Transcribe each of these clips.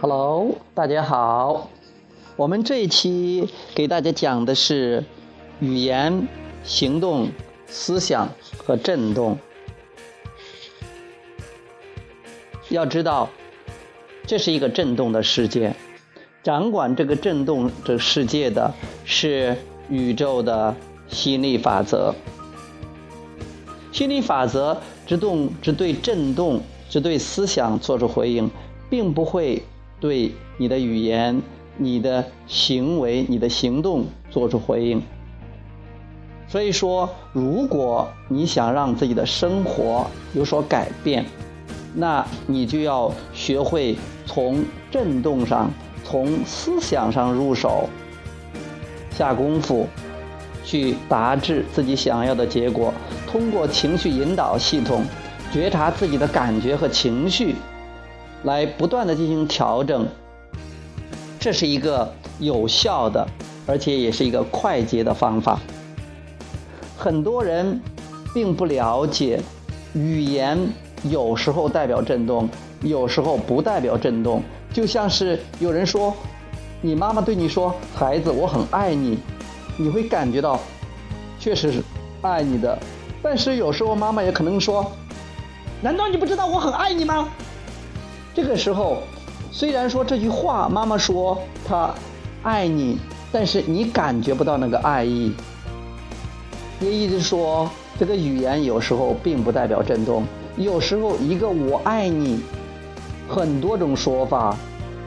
Hello，大家好。我们这一期给大家讲的是语言、行动、思想和震动。要知道，这是一个震动的世界，掌管这个震动这世界的是宇宙的吸引力法则。心理法则只动只对震动、只对思想做出回应，并不会。对你的语言、你的行为、你的行动做出回应。所以说，如果你想让自己的生活有所改变，那你就要学会从震动上、从思想上入手，下功夫，去达至自己想要的结果。通过情绪引导系统，觉察自己的感觉和情绪。来不断的进行调整，这是一个有效的，而且也是一个快捷的方法。很多人并不了解，语言有时候代表震动，有时候不代表震动。就像是有人说，你妈妈对你说：“孩子，我很爱你。”你会感觉到，确实是爱你的。但是有时候妈妈也可能说：“难道你不知道我很爱你吗？”这个时候，虽然说这句话妈妈说她爱你，但是你感觉不到那个爱意。也一直说，这个语言有时候并不代表震动，有时候一个我爱你，很多种说法，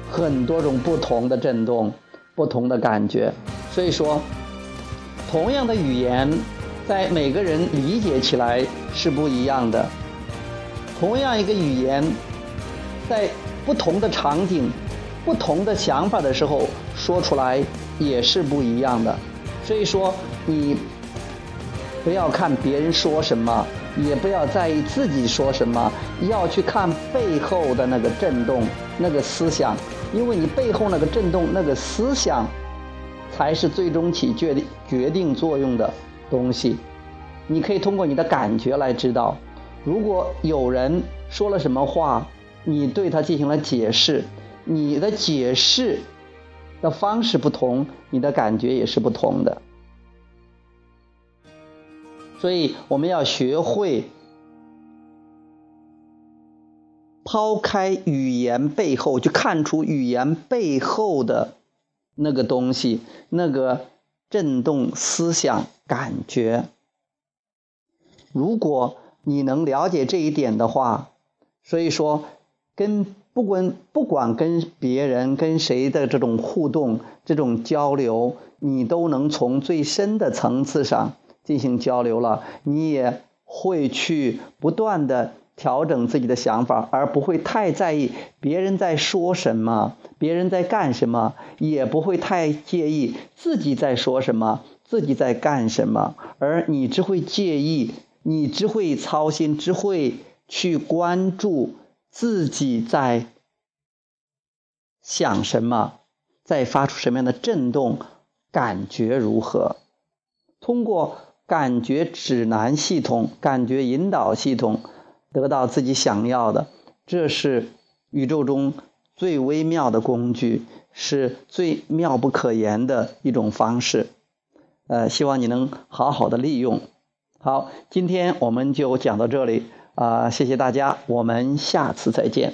很多种不同的震动，不同的感觉。所以说，同样的语言，在每个人理解起来是不一样的。同样一个语言。在不同的场景、不同的想法的时候说出来也是不一样的。所以说，你不要看别人说什么，也不要在意自己说什么，要去看背后的那个震动、那个思想，因为你背后那个震动、那个思想，才是最终起决定决定作用的东西。你可以通过你的感觉来知道，如果有人说了什么话。你对他进行了解释，你的解释的方式不同，你的感觉也是不同的。所以我们要学会抛开语言背后，去看出语言背后的那个东西，那个震动思想感觉。如果你能了解这一点的话，所以说。跟不管不管跟别人跟谁的这种互动、这种交流，你都能从最深的层次上进行交流了。你也会去不断的调整自己的想法，而不会太在意别人在说什么、别人在干什么，也不会太介意自己在说什么、自己在干什么。而你只会介意，你只会操心，只会去关注。自己在想什么，在发出什么样的震动，感觉如何？通过感觉指南系统、感觉引导系统，得到自己想要的，这是宇宙中最微妙的工具，是最妙不可言的一种方式。呃，希望你能好好的利用。好，今天我们就讲到这里。啊，谢谢大家，我们下次再见。